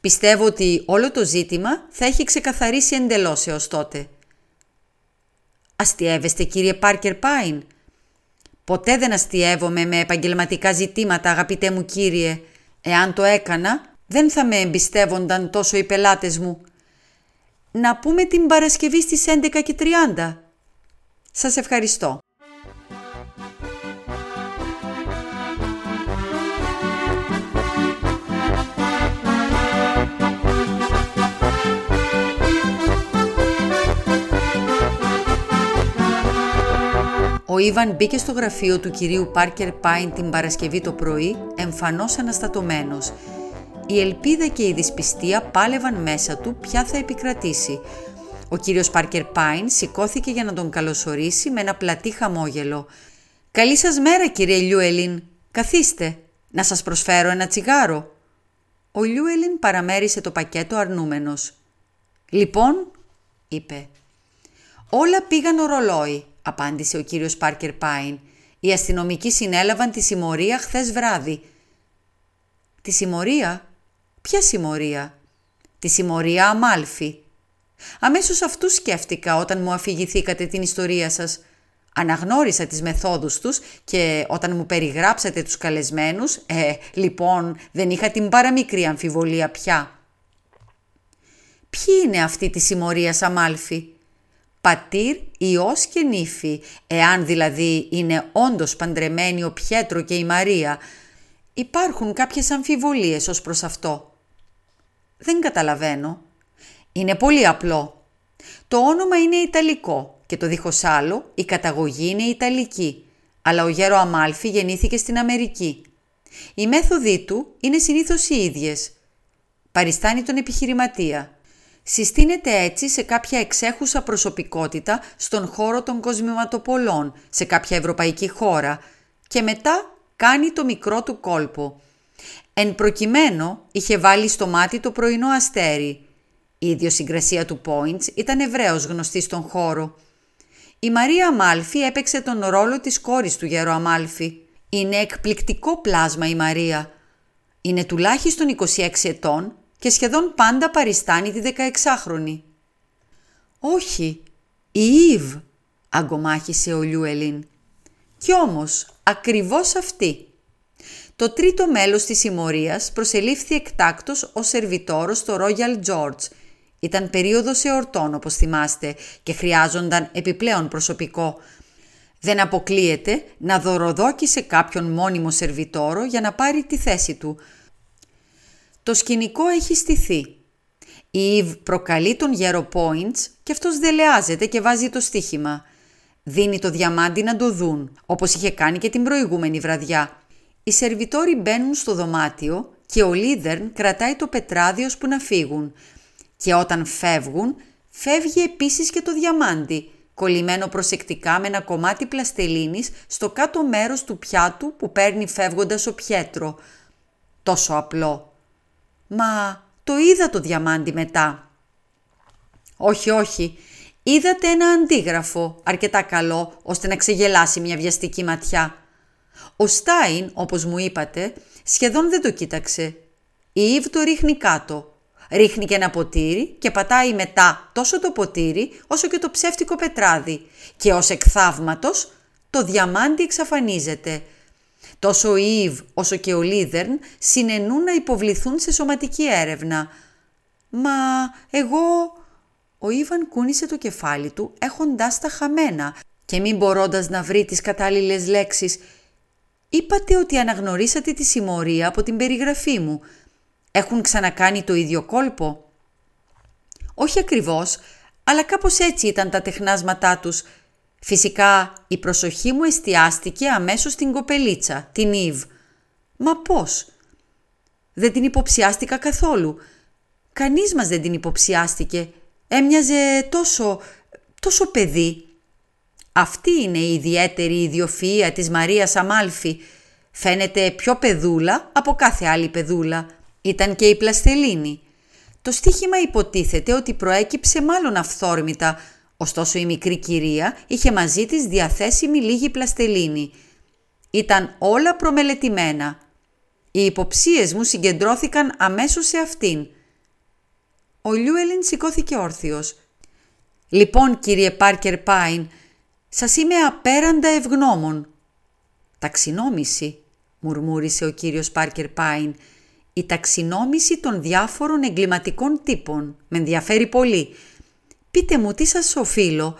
Πιστεύω ότι όλο το ζήτημα θα έχει ξεκαθαρίσει εντελώς έως τότε». «Αστιεύεστε κύριε Πάρκερ Πάιν» «Ποτέ δεν αστιεύομαι με επαγγελματικά ζητήματα αγαπητέ μου κύριε. Εάν το έκανα δεν θα με εμπιστεύονταν τόσο οι πελάτες μου. Να πούμε την Παρασκευή στις 11.30. Σας ευχαριστώ. Ο Ήβαν μπήκε στο γραφείο του κυρίου Πάρκερ Πάιν την Παρασκευή το πρωί, εμφανώς αναστατωμένος. Η ελπίδα και η δυσπιστία πάλευαν μέσα του ποια θα επικρατήσει. Ο κύριος Πάρκερ Πάιν σηκώθηκε για να τον καλωσορίσει με ένα πλατή χαμόγελο. «Καλή σας μέρα κύριε Λιούελιν. Καθίστε. Να σας προσφέρω ένα τσιγάρο». Ο Λιούελιν παραμέρισε το πακέτο αρνούμενος. «Λοιπόν», είπε. «Όλα πήγαν ορολόι απάντησε ο κύριος Πάρκερ Πάιν. Οι αστυνομικοί συνέλαβαν τη συμμορία χθες βράδυ. Τη συμμορία; Ποια συμμορία; Τη συμμορία Αμάλφη. Αμέσως αυτούς σκέφτηκα όταν μου αφηγηθήκατε την ιστορία σας. Αναγνώρισα τις μεθόδους τους και όταν μου περιγράψατε τους καλεσμένους, ε, λοιπόν, δεν είχα την παραμικρή αμφιβολία πια. Ποιοι είναι αυτοί της συμμορίας Αμάλφη; πατήρ, ιός και νύφη, εάν δηλαδή είναι όντως παντρεμένοι ο Πιέτρο και η Μαρία. Υπάρχουν κάποιες αμφιβολίες ως προς αυτό. Δεν καταλαβαίνω. Είναι πολύ απλό. Το όνομα είναι Ιταλικό και το δίχως άλλο η καταγωγή είναι Ιταλική, αλλά ο γέρο Αμάλφη γεννήθηκε στην Αμερική. Οι μέθοδοι του είναι συνήθως οι ίδιες. Παριστάνει τον επιχειρηματία, συστήνεται έτσι σε κάποια εξέχουσα προσωπικότητα στον χώρο των κοσμηματοπολών, σε κάποια ευρωπαϊκή χώρα και μετά κάνει το μικρό του κόλπο. Εν προκειμένου είχε βάλει στο μάτι το πρωινό αστέρι. Η ιδιοσυγκρασία του Points ήταν ευρέως γνωστή στον χώρο. Η Μαρία Αμάλφη έπαιξε τον ρόλο της κόρης του γέρο Αμάλφη. Είναι εκπληκτικό πλάσμα η Μαρία. Είναι τουλάχιστον 26 ετών και σχεδόν πάντα παριστάνει τη 16χρονη. «Όχι, η Ήβ», αγκομάχησε ο Λιούελιν. «Κι όμως, ακριβώς αυτή». Το τρίτο μέλος της συμμορίας προσελήφθη εκτάκτος ως σερβιτόρος στο Royal George. Ήταν περίοδος εορτών, όπως θυμάστε, και χρειάζονταν επιπλέον προσωπικό. Δεν αποκλείεται να δωροδόκησε κάποιον μόνιμο σερβιτόρο για να πάρει τη θέση του – το σκηνικό έχει στηθεί. Η Ιβ προκαλεί τον γέρο Points και αυτός δελεάζεται και βάζει το στοίχημα. Δίνει το διαμάντι να το δουν, όπως είχε κάνει και την προηγούμενη βραδιά. Οι σερβιτόροι μπαίνουν στο δωμάτιο και ο Λίδερν κρατάει το πετράδι που να φύγουν. Και όταν φεύγουν, φεύγει επίσης και το διαμάντι, κολλημένο προσεκτικά με ένα κομμάτι πλαστελίνης στο κάτω μέρος του πιάτου που παίρνει φεύγοντας ο Πιέτρο. Τόσο απλό. Μα το είδα το διαμάντι μετά. Όχι, όχι. είδατε ένα αντίγραφο αρκετά καλό ώστε να ξεγελάσει μια βιαστική ματιά. Ο Στάιν, όπως μου είπατε, σχεδόν δεν το κοίταξε. Η Ήβ το ρίχνει κάτω. Ρίχνει και ένα ποτήρι και πατάει μετά τόσο το ποτήρι όσο και το ψεύτικο πετράδι και ως εκθαύματος το διαμάντι εξαφανίζεται. Τόσο ο Ήβ όσο και ο Λίδερν συνενούν να υποβληθούν σε σωματική έρευνα. Μα εγώ... Ο Ήβαν κούνησε το κεφάλι του έχοντάς τα χαμένα και μην μπορώντας να βρει τις κατάλληλες λέξεις Είπατε ότι αναγνωρίσατε τη συμμορία από την περιγραφή μου. Έχουν ξανακάνει το ίδιο κόλπο; Όχι ακριβώς, αλλά κάπως έτσι ήταν τα τεχνάσματά τους. Φυσικά η προσοχή μου εστιάστηκε αμέσως στην κοπελίτσα, την Ιβ. Μα πώς; Δεν την υποψιάστηκα καθόλου. Κανείς μας δεν την υποψιάστηκε. Έμοιαζε τόσο, τόσο παιδί. Αυτή είναι η ιδιαίτερη ιδιοφυΐα της Μαρίας Αμάλφη. Φαίνεται πιο πεδούλα από κάθε άλλη πεδούλα. Ήταν και η πλαστελίνη. Το στίχημα υποτίθεται ότι προέκυψε μάλλον αυθόρμητα, ωστόσο η μικρή κυρία είχε μαζί της διαθέσιμη λίγη πλαστελίνη. Ήταν όλα προμελετημένα. Οι υποψίες μου συγκεντρώθηκαν αμέσως σε αυτήν. Ο Λιούελιν σηκώθηκε όρθιος. «Λοιπόν, κύριε Πάρκερ Πάιν, σας είμαι απέραντα ευγνώμων». «Ταξινόμηση», μουρμούρισε ο κύριος Πάρκερ Πάιν. «Η ταξινόμηση των διάφορων εγκληματικών τύπων. Με ενδιαφέρει πολύ. Πείτε μου τι σας οφείλω».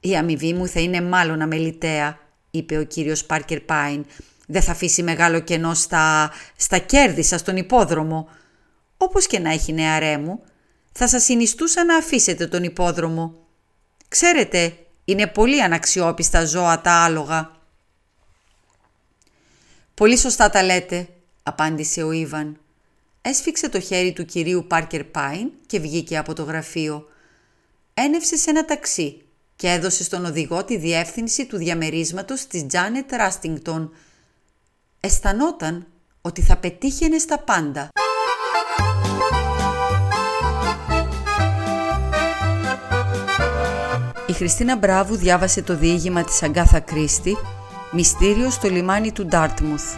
«Η αμοιβή μου θα είναι μάλλον αμεληταία», είπε ο κύριος Πάρκερ Πάιν. «Δεν θα αφήσει μεγάλο κενό στα, στα κέρδη σας στον υπόδρομο». «Όπως και να έχει νεαρέ μου, θα σας συνιστούσα να αφήσετε τον υπόδρομο. Ξέρετε, είναι πολύ αναξιόπιστα ζώα τα άλογα. «Πολύ σωστά τα λέτε», απάντησε ο Ήβαν. Έσφιξε το χέρι του κυρίου Πάρκερ Πάιν και βγήκε από το γραφείο. Ένευσε σε ένα ταξί και έδωσε στον οδηγό τη διεύθυνση του διαμερίσματος της Τζάνετ Ράστιγκτον. Αισθανόταν ότι θα πετύχαινε στα πάντα. Η Χριστίνα Μπράβου διάβασε το διήγημα της Αγκάθα Κρίστη «Μυστήριο στο λιμάνι του Ντάρτμουθ»